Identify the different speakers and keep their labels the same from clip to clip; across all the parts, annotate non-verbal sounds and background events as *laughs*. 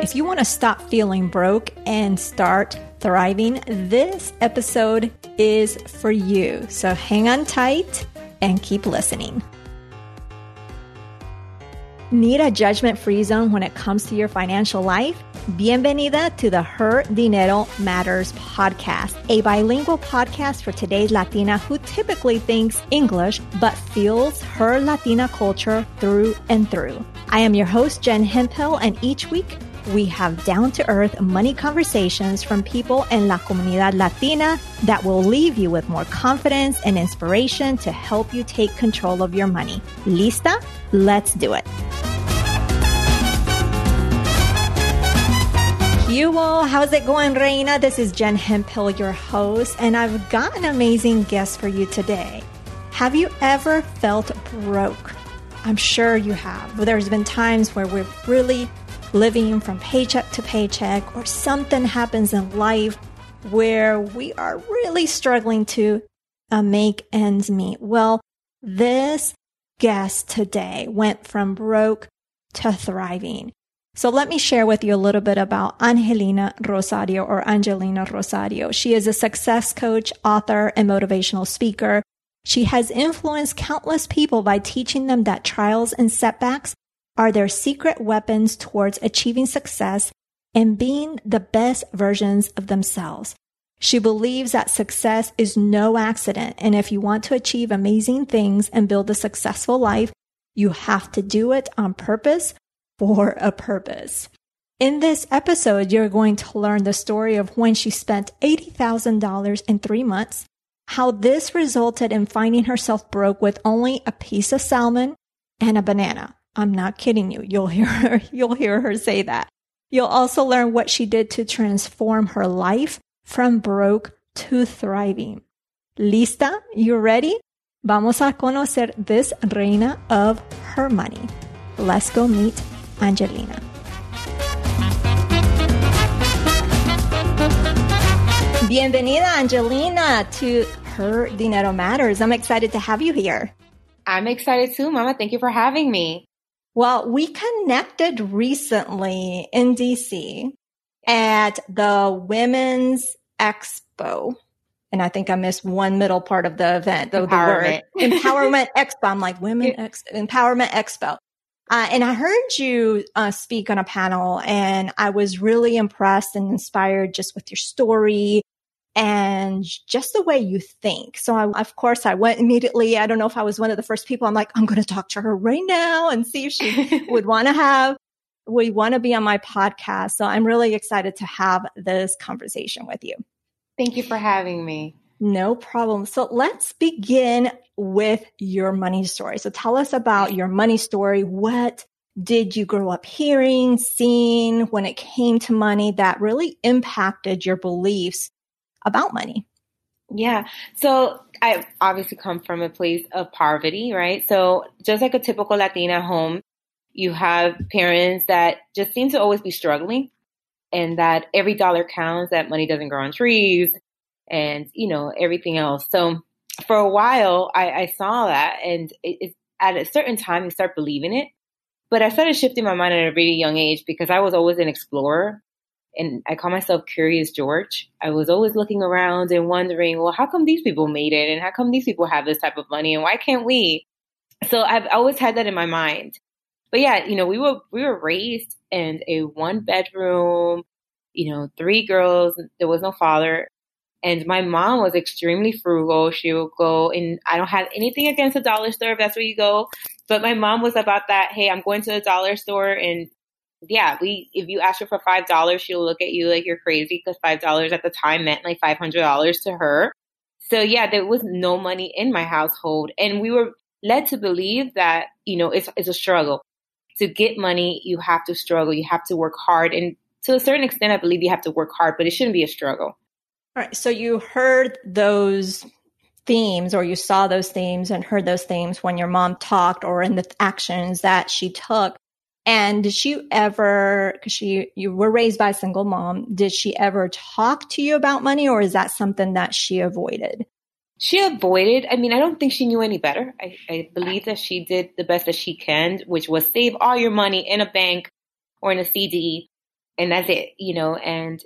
Speaker 1: If you want to stop feeling broke and start thriving, this episode is for you. So hang on tight and keep listening. Need a judgment free zone when it comes to your financial life? Bienvenida to the Her Dinero Matters podcast, a bilingual podcast for today's Latina who typically thinks English but feels her Latina culture through and through. I am your host, Jen Hemphill, and each week we have down to earth money conversations from people in La Comunidad Latina that will leave you with more confidence and inspiration to help you take control of your money. Lista? Let's do it. You all, how's it going, Reina? This is Jen Hemphill, your host, and I've got an amazing guest for you today. Have you ever felt broke? I'm sure you have. There's been times where we're really living from paycheck to paycheck, or something happens in life where we are really struggling to uh, make ends meet. Well, this guest today went from broke to thriving. So let me share with you a little bit about Angelina Rosario or Angelina Rosario. She is a success coach, author, and motivational speaker. She has influenced countless people by teaching them that trials and setbacks are their secret weapons towards achieving success and being the best versions of themselves. She believes that success is no accident. And if you want to achieve amazing things and build a successful life, you have to do it on purpose for a purpose. In this episode, you're going to learn the story of when she spent $80,000 in three months, how this resulted in finding herself broke with only a piece of salmon and a banana. I'm not kidding you. You'll hear her, *laughs* you'll hear her say that. You'll also learn what she did to transform her life from broke to thriving. ¿Lista? You ready? Vamos a conocer this reina of her money. Let's go meet Angelina. Bienvenida, Angelina, to Her Dinero Matters. I'm excited to have you here.
Speaker 2: I'm excited too, Mama. Thank you for having me.
Speaker 1: Well, we connected recently in DC at the Women's Expo. And I think I missed one middle part of the event, the,
Speaker 2: Empowerment.
Speaker 1: the word *laughs* *laughs* Empowerment Expo. I'm like Women Ex- Empowerment Expo. Uh, and I heard you uh, speak on a panel and I was really impressed and inspired just with your story and just the way you think. So I, of course I went immediately. I don't know if I was one of the first people. I'm like, I'm going to talk to her right now and see if she *laughs* would want to have, we want to be on my podcast. So I'm really excited to have this conversation with you.
Speaker 2: Thank you for having me.
Speaker 1: No problem. So let's begin with your money story. So tell us about your money story. What did you grow up hearing, seeing when it came to money that really impacted your beliefs about money?
Speaker 2: Yeah. So I obviously come from a place of poverty, right? So just like a typical Latina home, you have parents that just seem to always be struggling and that every dollar counts, that money doesn't grow on trees and, you know, everything else. So for a while, I, I saw that and it, it, at a certain time, you start believing it. But I started shifting my mind at a really young age because I was always an explorer and I call myself Curious George. I was always looking around and wondering, well, how come these people made it? And how come these people have this type of money? And why can't we? So I've always had that in my mind. But yeah, you know, we were, we were raised in a one bedroom, you know, three girls. There was no father. And my mom was extremely frugal. She would go and I don't have anything against a dollar store if that's where you go. But my mom was about that. Hey, I'm going to the dollar store and yeah, we if you ask her for five dollars, she'll look at you like you're crazy because five dollars at the time meant like five hundred dollars to her. So yeah, there was no money in my household, and we were led to believe that you know it's it's a struggle to get money. You have to struggle. You have to work hard, and to a certain extent, I believe you have to work hard, but it shouldn't be a struggle.
Speaker 1: All right. So you heard those themes or you saw those themes and heard those themes when your mom talked or in the actions that she took. And did she ever, cause she, you were raised by a single mom. Did she ever talk to you about money or is that something that she avoided?
Speaker 2: She avoided. I mean, I don't think she knew any better. I, I believe that she did the best that she can, which was save all your money in a bank or in a CD and that's it, you know, and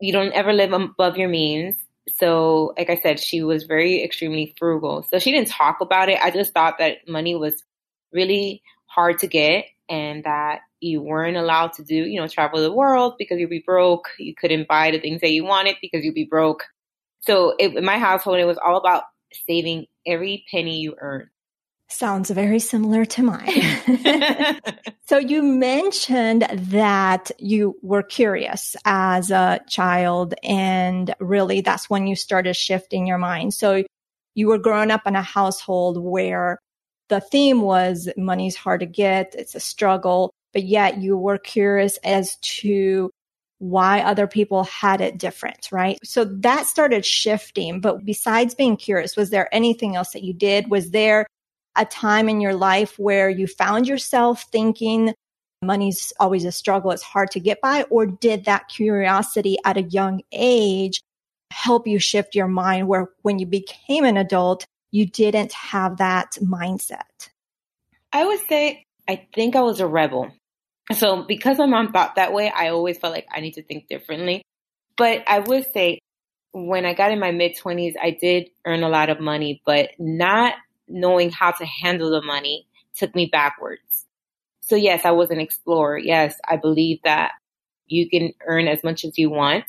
Speaker 2: you don't ever live above your means. So, like I said, she was very extremely frugal. So she didn't talk about it. I just thought that money was really hard to get and that you weren't allowed to do, you know, travel the world because you'd be broke. You couldn't buy the things that you wanted because you'd be broke. So it, in my household, it was all about saving every penny you earn.
Speaker 1: Sounds very similar to mine. *laughs* *laughs* so you mentioned that you were curious as a child and really that's when you started shifting your mind. So you were growing up in a household where the theme was money's hard to get. It's a struggle, but yet you were curious as to why other people had it different, right? So that started shifting. But besides being curious, was there anything else that you did? Was there a time in your life where you found yourself thinking money's always a struggle, it's hard to get by? Or did that curiosity at a young age help you shift your mind where when you became an adult, you didn't have that mindset?
Speaker 2: I would say I think I was a rebel. So because my mom thought that way, I always felt like I need to think differently. But I would say when I got in my mid 20s, I did earn a lot of money, but not knowing how to handle the money took me backwards. So yes, I was an explorer. Yes, I believe that you can earn as much as you want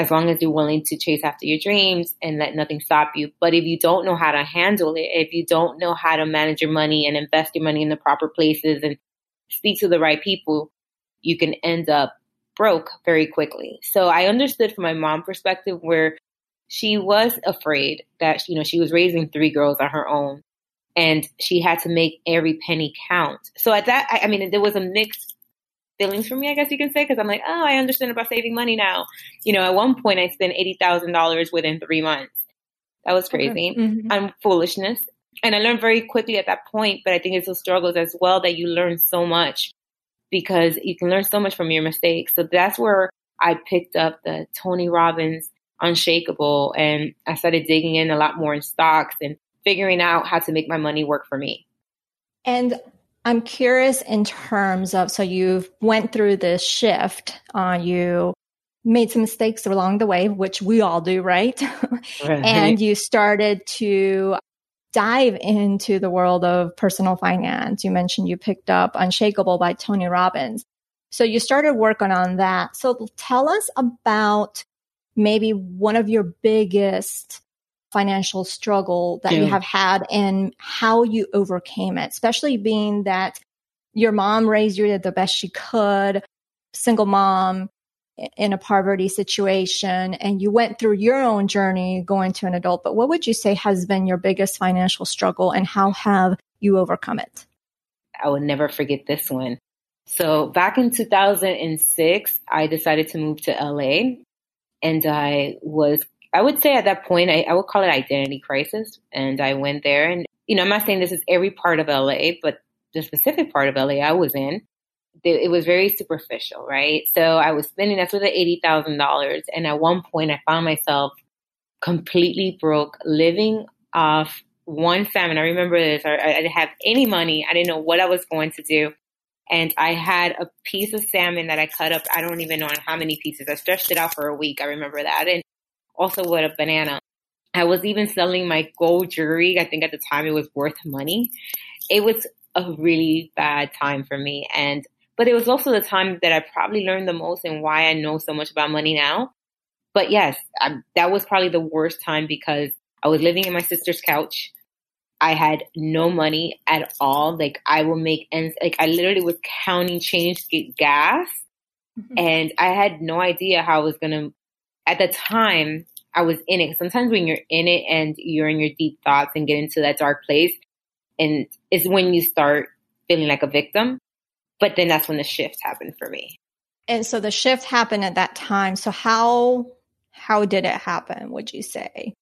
Speaker 2: as long as you're willing to chase after your dreams and let nothing stop you. But if you don't know how to handle it, if you don't know how to manage your money and invest your money in the proper places and speak to the right people, you can end up broke very quickly. So I understood from my mom perspective where she was afraid that, you know, she was raising three girls on her own and she had to make every penny count. So at that, I, I mean, there was a mixed feelings for me, I guess you can say, because I'm like, oh, I understand about saving money now. You know, at one point I spent $80,000 within three months. That was crazy. Okay. Mm-hmm. I'm foolishness. And I learned very quickly at that point, but I think it's those struggles as well that you learn so much because you can learn so much from your mistakes. So that's where I picked up the Tony Robbins unshakable. And I started digging in a lot more in stocks and figuring out how to make my money work for me.
Speaker 1: And I'm curious in terms of so you went through this shift, uh, you made some mistakes along the way, which we all do, right? *laughs* right? and you started to dive into the world of personal finance. You mentioned you picked up Unshakable by Tony Robbins. So you started working on that. So tell us about maybe one of your biggest financial struggle that yeah. you have had and how you overcame it, especially being that your mom raised you the best she could, single mom in a poverty situation, and you went through your own journey going to an adult. But what would you say has been your biggest financial struggle and how have you overcome it?
Speaker 2: I will never forget this one. So back in 2006, I decided to move to LA and I was, I would say at that point, I, I would call it identity crisis. And I went there and, you know, I'm not saying this is every part of LA, but the specific part of LA I was in, it was very superficial, right? So I was spending, that's with the $80,000. And at one point I found myself completely broke, living off one salmon. I remember this. I, I didn't have any money. I didn't know what I was going to do and I had a piece of salmon that I cut up. I don't even know how many pieces. I stretched it out for a week. I remember that. And also with a banana. I was even selling my gold jewelry. I think at the time it was worth money. It was a really bad time for me. And, but it was also the time that I probably learned the most and why I know so much about money now. But yes, I, that was probably the worst time because I was living in my sister's couch. I had no money at all. Like I will make ends. Like I literally was counting change to get gas, mm-hmm. and I had no idea how I was gonna. At the time, I was in it. Sometimes when you're in it and you're in your deep thoughts and get into that dark place, and is when you start feeling like a victim. But then that's when the shift happened for me.
Speaker 1: And so the shift happened at that time. So how how did it happen? Would you say?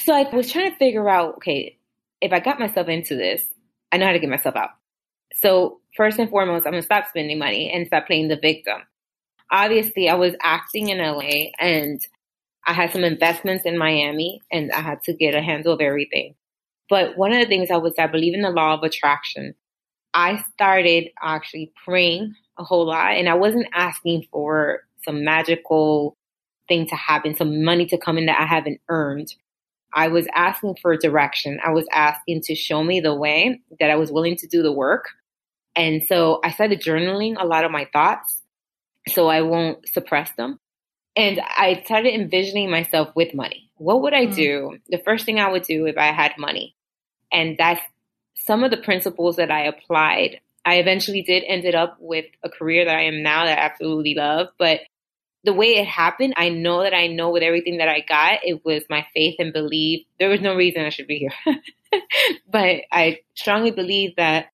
Speaker 2: So I was trying to figure out. Okay, if I got myself into this, I know how to get myself out. So first and foremost, I'm gonna stop spending money and stop playing the victim. Obviously, I was acting in LA and I had some investments in Miami and I had to get a handle of everything. But one of the things I was, I believe in the law of attraction. I started actually praying a whole lot. And I wasn't asking for some magical thing to happen, some money to come in that I haven't earned. I was asking for direction. I was asking to show me the way that I was willing to do the work. And so I started journaling a lot of my thoughts so I won't suppress them. And I started envisioning myself with money. What would I mm. do? The first thing I would do if I had money. And that's some of the principles that I applied. I eventually did ended up with a career that I am now that I absolutely love, but the way it happened, I know that I know with everything that I got, it was my faith and belief. There was no reason I should be here. *laughs* but I strongly believe that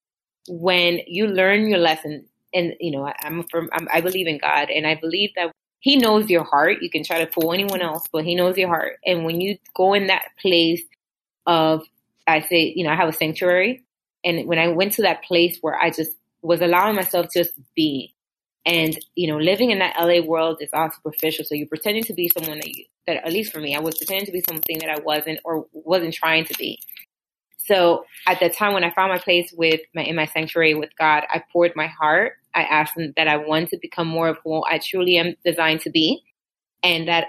Speaker 2: when you learn your lesson, and you know, I, am from, I'm, I believe in God, and I believe that He knows your heart. You can try to fool anyone else, but He knows your heart. And when you go in that place of, I say, you know, I have a sanctuary, and when I went to that place where I just was allowing myself to just be, and, you know, living in that LA world is all superficial. So you're pretending to be someone that you, that at least for me, I was pretending to be something that I wasn't or wasn't trying to be. So at the time when I found my place with my, in my sanctuary with God, I poured my heart. I asked him that I wanted to become more of who I truly am designed to be. And that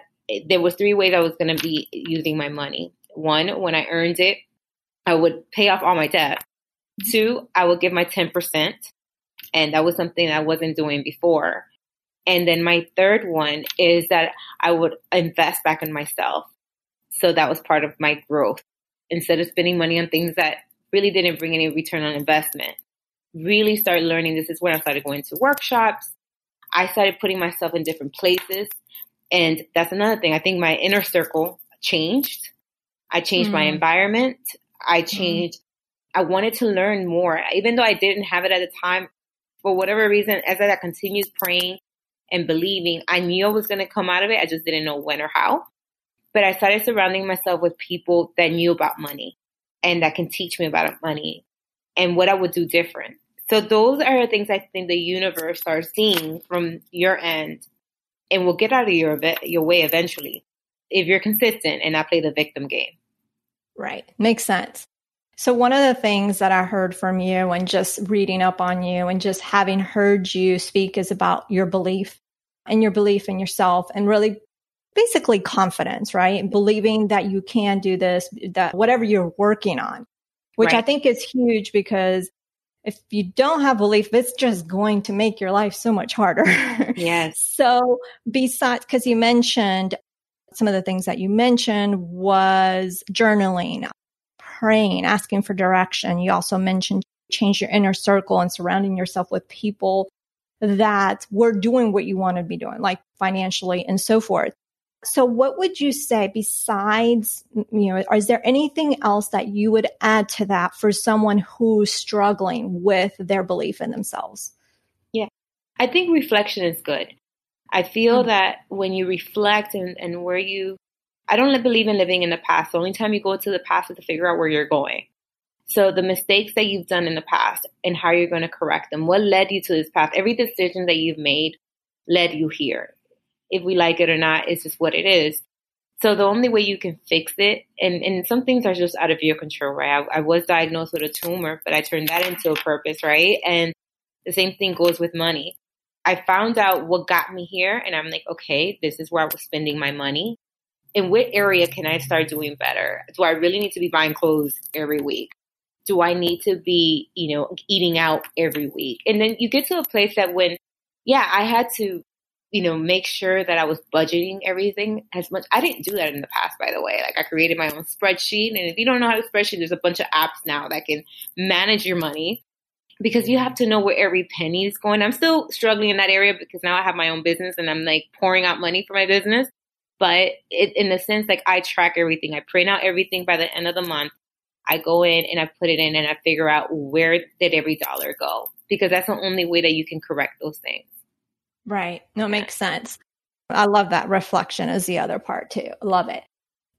Speaker 2: there was three ways I was going to be using my money. One, when I earned it, I would pay off all my debt. Two, I would give my 10%. And that was something I wasn't doing before. And then my third one is that I would invest back in myself. So that was part of my growth. Instead of spending money on things that really didn't bring any return on investment, really started learning. This is when I started going to workshops. I started putting myself in different places. And that's another thing. I think my inner circle changed. I changed mm. my environment. I mm-hmm. changed. Mm. I wanted to learn more. Even though I didn't have it at the time, for whatever reason, as I continued praying and believing, I knew I was going to come out of it. I just didn't know when or how. But I started surrounding myself with people that knew about money and that can teach me about money and what I would do different. So those are the things I think the universe starts seeing from your end and will get out of your your way eventually if you're consistent and not play the victim game.
Speaker 1: Right. Makes sense. So, one of the things that I heard from you and just reading up on you and just having heard you speak is about your belief and your belief in yourself and really basically confidence, right? Believing that you can do this, that whatever you're working on, which right. I think is huge because if you don't have belief, it's just going to make your life so much harder.
Speaker 2: Yes. *laughs*
Speaker 1: so, besides, because you mentioned some of the things that you mentioned was journaling, praying, asking for direction. You also mentioned change your inner circle and surrounding yourself with people that were doing what you want to be doing, like financially and so forth. So what would you say besides, you know, is there anything else that you would add to that for someone who's struggling with their belief in themselves?
Speaker 2: Yeah. I think reflection is good. I feel mm-hmm. that when you reflect and, and where you I don't believe in living in the past. The only time you go to the past is to figure out where you're going. So the mistakes that you've done in the past and how you're going to correct them. What led you to this path? Every decision that you've made led you here. If we like it or not, it's just what it is. So the only way you can fix it, and, and some things are just out of your control, right? I, I was diagnosed with a tumor, but I turned that into a purpose, right? And the same thing goes with money. I found out what got me here, and I'm like, okay, this is where I was spending my money in what area can I start doing better? Do I really need to be buying clothes every week? Do I need to be, you know, eating out every week? And then you get to a place that when, yeah, I had to, you know, make sure that I was budgeting everything as much. I didn't do that in the past, by the way. Like I created my own spreadsheet. And if you don't know how to spreadsheet, there's a bunch of apps now that can manage your money because you have to know where every penny is going. I'm still struggling in that area because now I have my own business and I'm like pouring out money for my business. But it, in the sense, like I track everything. I print out everything by the end of the month. I go in and I put it in and I figure out where did every dollar go because that's the only way that you can correct those things.
Speaker 1: Right. No, it makes sense. I love that reflection is the other part too. Love it.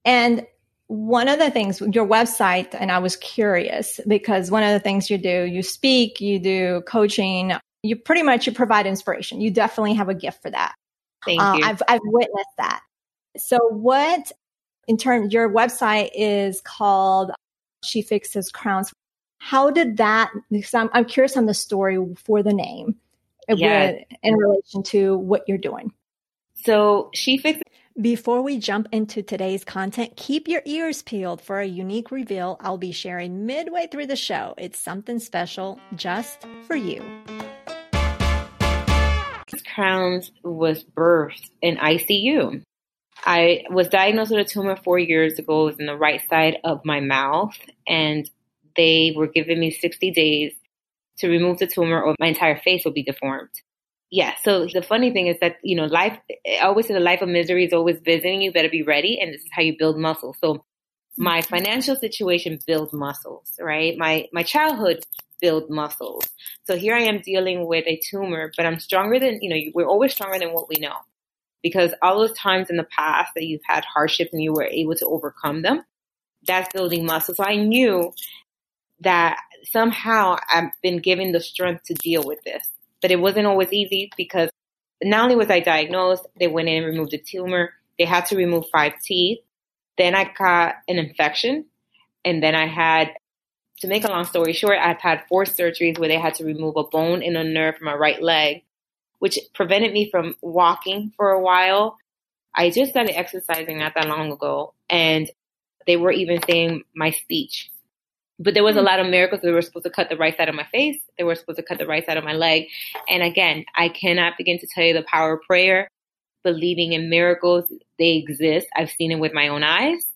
Speaker 1: And one of the things, your website, and I was curious because one of the things you do, you speak, you do coaching, you pretty much you provide inspiration. You definitely have a gift for that.
Speaker 2: Thank uh, you.
Speaker 1: I've I've witnessed that. So what in terms your website is called She Fixes Crowns. How did that because I'm, I'm curious on the story for the name. Yes. in relation to what you're doing.
Speaker 2: So she fixed.
Speaker 1: Before we jump into today's content, keep your ears peeled for a unique reveal I'll be sharing midway through the show. It's something special just for you.
Speaker 2: Crowns was birthed in ICU. I was diagnosed with a tumor four years ago. It was in the right side of my mouth, and they were giving me 60 days to remove the tumor, or my entire face will be deformed. Yeah. So the funny thing is that, you know, life, I always say the life of misery is always visiting. You better be ready. And this is how you build muscle. So my mm-hmm. financial situation builds muscles, right? My, my childhood build muscles. So here I am dealing with a tumor, but I'm stronger than, you know, we're always stronger than what we know because all those times in the past that you've had hardships and you were able to overcome them, that's building muscle. So I knew that somehow I've been given the strength to deal with this, but it wasn't always easy because not only was I diagnosed, they went in and removed the tumor. They had to remove five teeth. Then I got an infection and then I had to make a long story short, I've had four surgeries where they had to remove a bone and a nerve from my right leg, which prevented me from walking for a while. I just started exercising not that long ago, and they were even saying my speech. But there was a hmm. lot of miracles. They were supposed to cut the right side of my face. They were supposed to cut the right side of my leg. And again, I cannot begin to tell you the power of prayer, believing in miracles. They exist. I've seen it with my own eyes.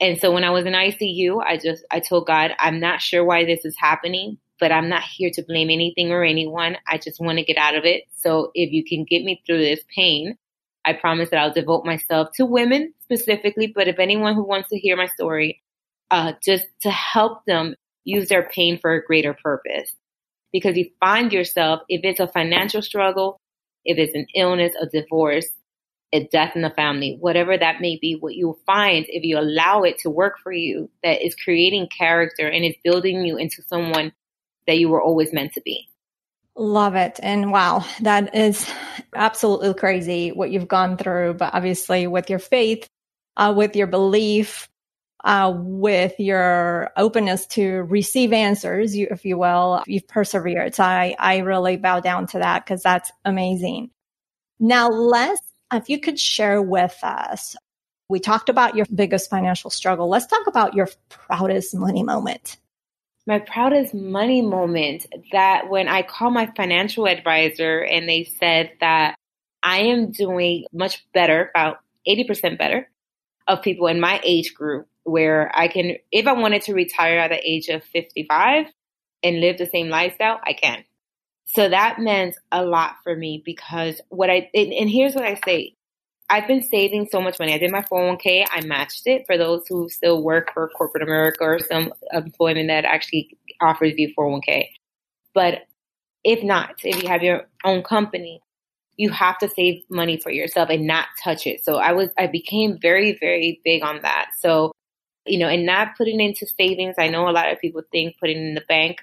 Speaker 2: And so when I was in ICU, I just, I told God, I'm not sure why this is happening, but I'm not here to blame anything or anyone. I just want to get out of it. So if you can get me through this pain, I promise that I'll devote myself to women specifically, but if anyone who wants to hear my story, uh, just to help them use their pain for a greater purpose. Because you find yourself, if it's a financial struggle, if it's an illness, a divorce, a death in the family, whatever that may be, what you'll find if you allow it to work for you, that is creating character and is building you into someone that you were always meant to be.
Speaker 1: Love it. And wow, that is absolutely crazy what you've gone through. But obviously, with your faith, uh, with your belief, uh, with your openness to receive answers, you, if you will, you've persevered. So I, I really bow down to that because that's amazing. Now let's if you could share with us, we talked about your biggest financial struggle. Let's talk about your proudest money moment.
Speaker 2: My proudest money moment that when I called my financial advisor and they said that I am doing much better, about 80% better of people in my age group where I can, if I wanted to retire at the age of 55 and live the same lifestyle, I can. So that meant a lot for me because what I, and, and here's what I say. I've been saving so much money. I did my 401k. I matched it for those who still work for corporate America or some employment that actually offers you 401k. But if not, if you have your own company, you have to save money for yourself and not touch it. So I was, I became very, very big on that. So, you know, and not putting into savings. I know a lot of people think putting in the bank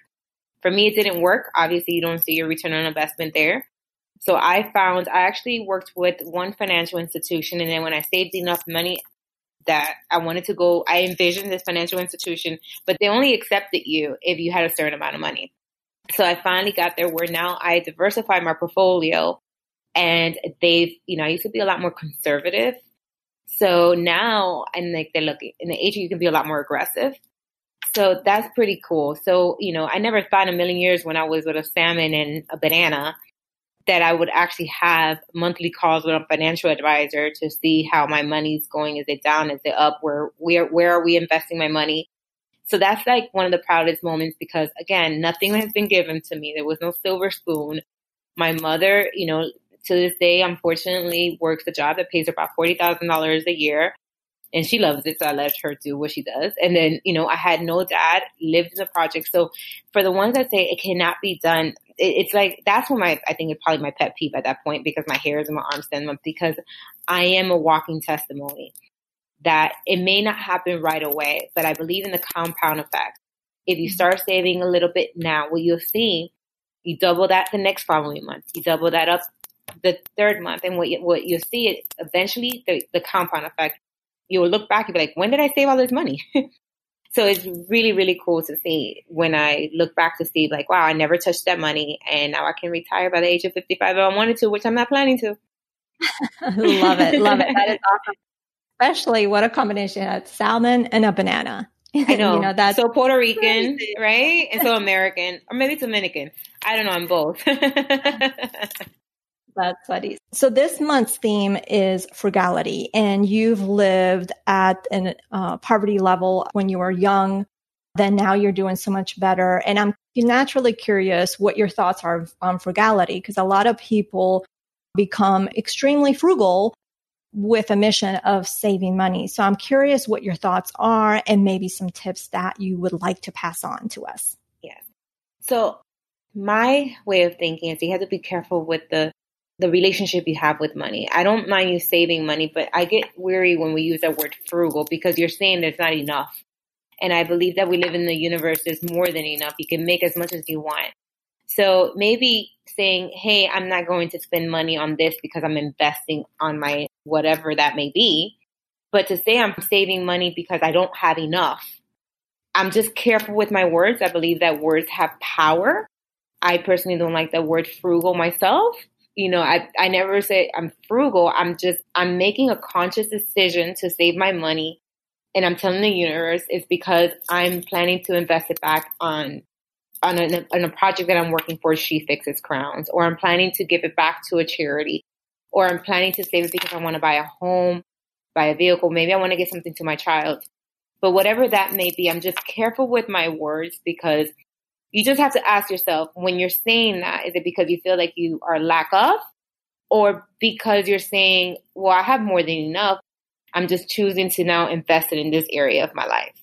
Speaker 2: for me, it didn't work. Obviously, you don't see your return on investment there. So I found I actually worked with one financial institution, and then when I saved enough money that I wanted to go, I envisioned this financial institution, but they only accepted you if you had a certain amount of money. So I finally got there where now I diversified my portfolio and they've, you know, I used to be a lot more conservative. So now I'm like, they look in the age you can be a lot more aggressive. So that's pretty cool. So, you know, I never thought in a million years when I was with a salmon and a banana that I would actually have monthly calls with a financial advisor to see how my money's going. Is it down? Is it up? Where where where are we investing my money? So that's like one of the proudest moments because again, nothing has been given to me. There was no silver spoon. My mother, you know, to this day, unfortunately, works a job that pays her about forty thousand dollars a year and she loves it. So I let her do what she does. And then, you know, I had no dad, lived in the project. So for the ones that say it cannot be done, it, it's like, that's when my, I think it's probably my pet peeve at that point because my hair is in my arms stand up because I am a walking testimony that it may not happen right away, but I believe in the compound effect. If you start saving a little bit now, what you'll see, you double that the next following month. You double that up the third month, and what you, what you'll see is eventually the, the compound effect you'll look back and be like, when did I save all this money? *laughs* So it's really, really cool to see when I look back to see like, wow, I never touched that money and now I can retire by the age of 55 if I wanted to, which I'm not planning to. *laughs*
Speaker 1: love it. Love it. That is *laughs* awesome. Especially what a combination of salmon and a banana.
Speaker 2: I know. you know that's so Puerto Rican, crazy. right? And so American, or maybe Dominican. I don't know. I'm both.
Speaker 1: That's funny. So this month's theme is frugality, and you've lived at a uh, poverty level when you were young. Then now you're doing so much better. And I'm naturally curious what your thoughts are on frugality, because a lot of people become extremely frugal with a mission of saving money. So I'm curious what your thoughts are and maybe some tips that you would like to pass on to us.
Speaker 2: Yeah. So my way of thinking is you have to be careful with the the relationship you have with money. I don't mind you saving money, but I get weary when we use that word frugal because you're saying there's not enough. And I believe that we live in the universe, there's more than enough. You can make as much as you want. So maybe saying, Hey, I'm not going to spend money on this because I'm investing on my whatever that may be. But to say I'm saving money because I don't have enough, I'm just careful with my words. I believe that words have power. I personally don't like the word frugal myself you know, I, I never say I'm frugal. I'm just, I'm making a conscious decision to save my money. And I'm telling the universe it's because I'm planning to invest it back on, on a, on a project that I'm working for. She fixes crowns, or I'm planning to give it back to a charity, or I'm planning to save it because I want to buy a home, buy a vehicle. Maybe I want to get something to my child. But whatever that may be, I'm just careful with my words because you just have to ask yourself when you're saying that, is it because you feel like you are lack of or because you're saying, well, I have more than enough. I'm just choosing to now invest it in this area of my life.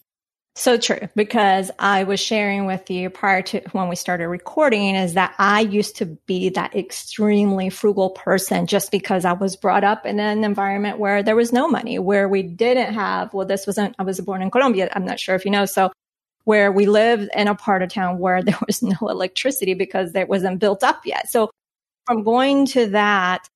Speaker 1: So true, because I was sharing with you prior to when we started recording is that I used to be that extremely frugal person just because I was brought up in an environment where there was no money, where we didn't have, well, this wasn't, I was born in Colombia. I'm not sure if you know. So where we lived in a part of town where *laughs* there was no electricity because it wasn't built up yet. So from going to that,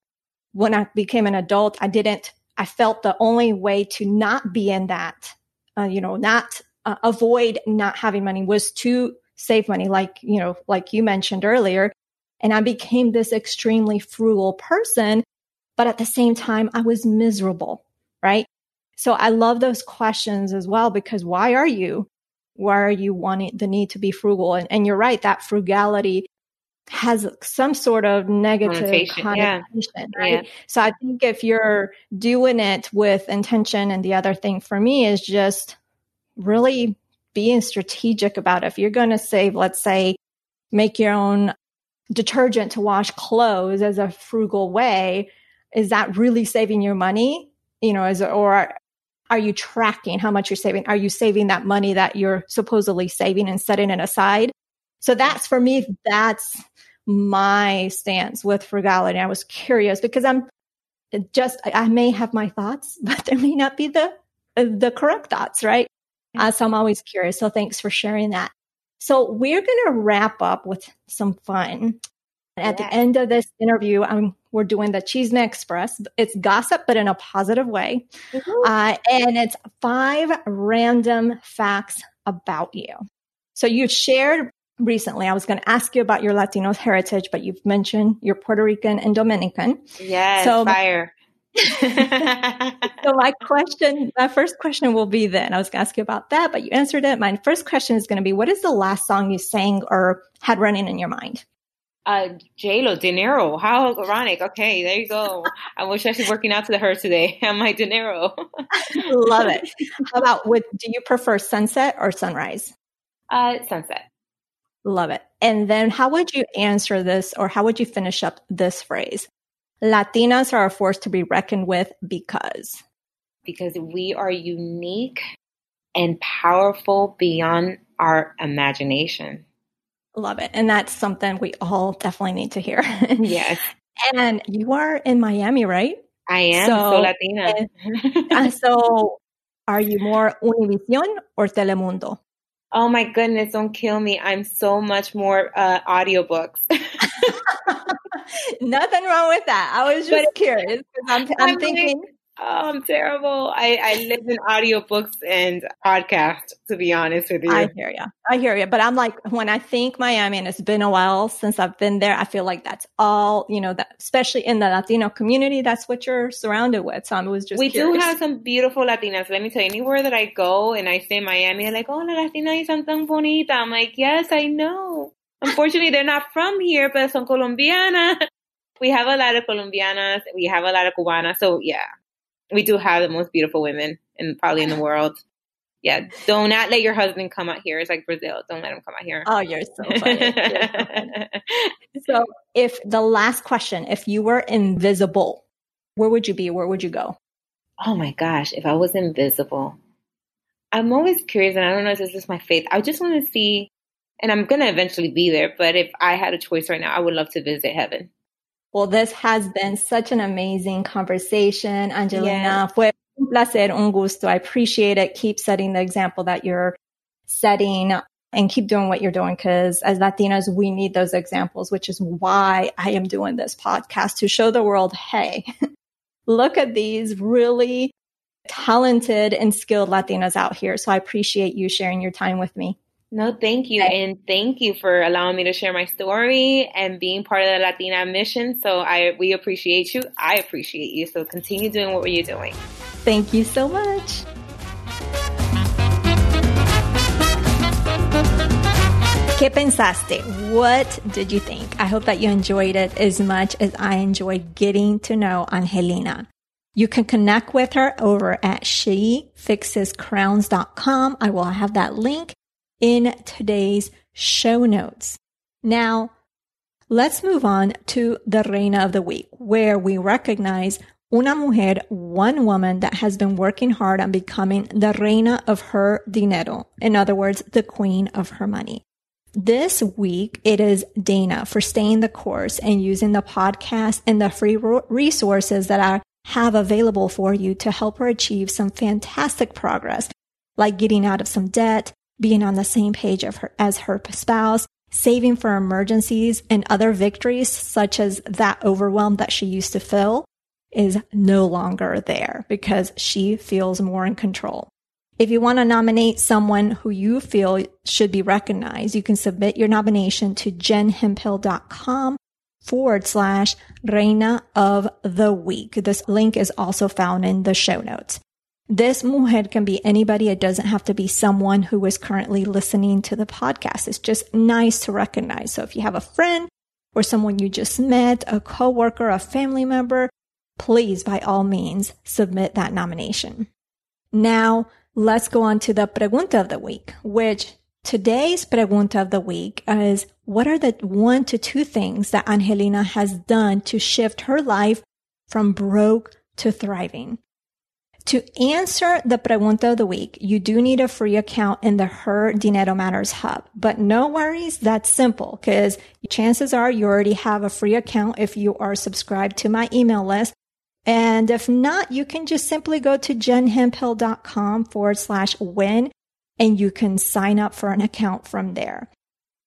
Speaker 1: when I became an adult, I didn't, I felt the only way to not be in that, uh, you know, not uh, avoid not having money was to save money, like, you know, like you mentioned earlier. And I became this extremely frugal person. But at the same time, I was miserable, right? So I love those questions as well because why are you why are you wanting the need to be frugal? And, and you're right, that frugality has some sort of negative connotation, connotation yeah. right? Yeah. So I think if you're doing it with intention, and the other thing for me is just really being strategic about it. If you're going to save, let's say, make your own detergent to wash clothes as a frugal way, is that really saving your money? You know, is or are you tracking how much you're saving? Are you saving that money that you're supposedly saving and setting it aside? So that's for me, that's my stance with frugality. I was curious because I'm just, I may have my thoughts, *laughs* but there may not be the, the correct thoughts, right? Uh, so I'm always curious. So thanks for sharing that. So we're going to wrap up with some fun. At the end of this interview, I'm we're doing the Chisme Express. It's gossip, but in a positive way. Mm-hmm. Uh, and it's five random facts about you. So you shared recently, I was going to ask you about your Latino heritage, but you've mentioned you're Puerto Rican and Dominican.
Speaker 2: Yes, so, fire. *laughs* *laughs*
Speaker 1: so my question, my first question will be then, I was going to ask you about that, but you answered it. My first question is going to be, what is the last song you sang or had running in your mind?
Speaker 2: Uh, J-Lo, Dinero. How ironic. Okay, there you go. *laughs* I wish I was working out to her today. *laughs* I'm my Dinero. *laughs*
Speaker 1: Love it. How about with, do you prefer sunset or sunrise?
Speaker 2: Uh, sunset.
Speaker 1: Love it. And then how would you answer this or how would you finish up this phrase? Latinas are a force to be reckoned with because.
Speaker 2: Because we are unique and powerful beyond our imagination.
Speaker 1: Love it. And that's something we all definitely need to hear.
Speaker 2: yes. *laughs*
Speaker 1: And you are in Miami, right?
Speaker 2: I am so, so Latina.
Speaker 1: and, uh, *laughs* so are you more Univision or Telemundo?
Speaker 2: Oh my goodness, don't kill me. I'm so much more uh, audiobooks. *laughs*
Speaker 1: Nothing wrong with that. I was just but, curious I'm, I'm, I'm, thinking.
Speaker 2: Oh, I'm terrible. I, I live in audiobooks and podcasts, to be honest with you.
Speaker 1: I hear you. I hear you. But I'm like, when I think Miami, and it's been a while since I've been there, I feel like that's all, you know, that, especially in the Latino community, that's what you're surrounded with. So I was just
Speaker 2: We
Speaker 1: curious.
Speaker 2: do have some beautiful Latinas. Let me tell you, anywhere that I go and I say Miami, they're like, oh, la Latina son tan bonita. I'm like, yes, I know. Unfortunately, they're not from here, but son colombiana. *laughs* We have a lot of Colombianas. We have a lot of Cubanas. So yeah, we do have the most beautiful women in probably in the world. Yeah, do not let your husband come out here. It's like Brazil. Don't let him come out here.
Speaker 1: Oh, you're so funny. You're so funny. *laughs* So if the last question, if you were invisible, where would you be? Where would you go?
Speaker 2: oh my gosh, if I was invisible, I'm always curious, and I don't know if this is my faith. I just want to see, and I'm gonna eventually be there. But if I had a choice right now, I would love to visit heaven.
Speaker 1: Well, this has been such an amazing conversation, Angelina.
Speaker 2: Yes.
Speaker 1: Fue un placer, un gusto. I appreciate it. Keep setting the example that you're setting and keep doing what you're doing because as Latinas, we need those examples, which is why I am doing this podcast to show the world, hey, *laughs* look at these really talented and skilled Latinas out here. So I appreciate you sharing your time with me.
Speaker 2: No, thank you, and thank you for allowing me to share my story and being part of the Latina mission. So I we appreciate you. I appreciate you. So continue doing what you're doing.
Speaker 1: Thank you so much. ¿Qué pensaste? What did you think? I hope that you enjoyed it as much as I enjoyed getting to know Angelina. You can connect with her over at shefixescrowns.com. I will have that link in today's show notes. Now, let's move on to the Reina of the Week, where we recognize una mujer, one woman that has been working hard on becoming the reina of her dinero. In other words, the queen of her money. This week, it is Dana for staying the course and using the podcast and the free resources that I have available for you to help her achieve some fantastic progress, like getting out of some debt, being on the same page of her, as her spouse, saving for emergencies and other victories, such as that overwhelm that she used to feel is no longer there because she feels more in control. If you want to nominate someone who you feel should be recognized, you can submit your nomination to jenhemphill.com forward slash Reina of the Week. This link is also found in the show notes. This mujer can be anybody. It doesn't have to be someone who is currently listening to the podcast. It's just nice to recognize. So if you have a friend or someone you just met, a coworker, a family member, please by all means submit that nomination. Now let's go on to the pregunta of the week, which today's pregunta of the week is what are the one to two things that Angelina has done to shift her life from broke to thriving? To answer the pregunta of the week, you do need a free account in the Her Dinero Matters Hub. But no worries, that's simple because chances are you already have a free account if you are subscribed to my email list. And if not, you can just simply go to jenhemphill.com forward slash win and you can sign up for an account from there.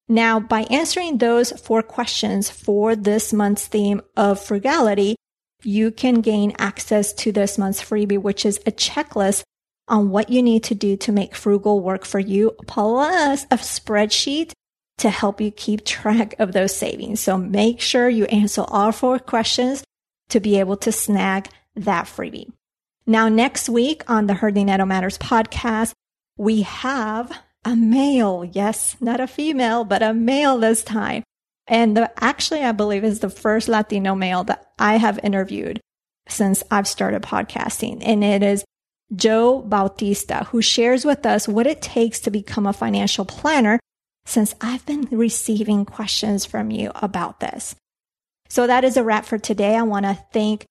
Speaker 1: Now, by answering those four questions for this month's theme of frugality, you can gain access to this month's freebie, which is a checklist on what you need to do to make frugal work for you, plus a spreadsheet to help you keep track of those savings. So make sure you answer all four questions to be able to snag that freebie. Now, next week on the Her Dinero Matters podcast, we have a male. Yes, not a female, but a male this time. And the, actually, I believe is the first Latino male that I have interviewed since I've started podcasting. And it is Joe Bautista, who shares with us what it takes to become a financial planner since I've been receiving questions from you about this. So that is a wrap for today. I want to thank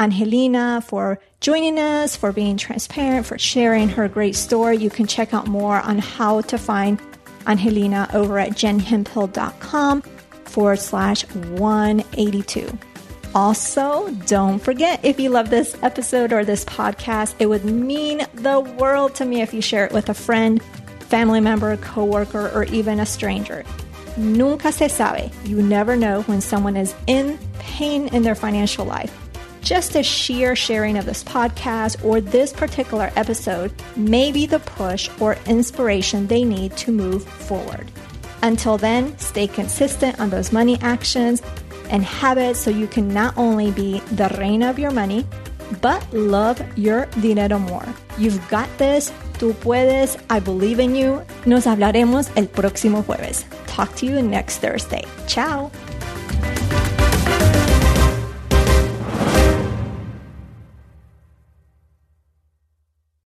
Speaker 1: Angelina for joining us, for being transparent, for sharing her great story. You can check out more on how to find Angelina over at jenhemphill.com forward slash 182. Also, don't forget if you love this episode or this podcast, it would mean the world to me if you share it with a friend, family member, coworker, or even a stranger. Nunca se sabe. You never know when someone is in pain in their financial life. just a sheer sharing of this podcast or this particular episode may be the push or inspiration they need to move forward. Until then, stay consistent on those money actions and habits so you can not only be the reina of your money, but love your dinero more. You've got this. Tú puedes. I believe in you. Nos hablaremos el próximo jueves. Talk to you next Thursday. Ciao.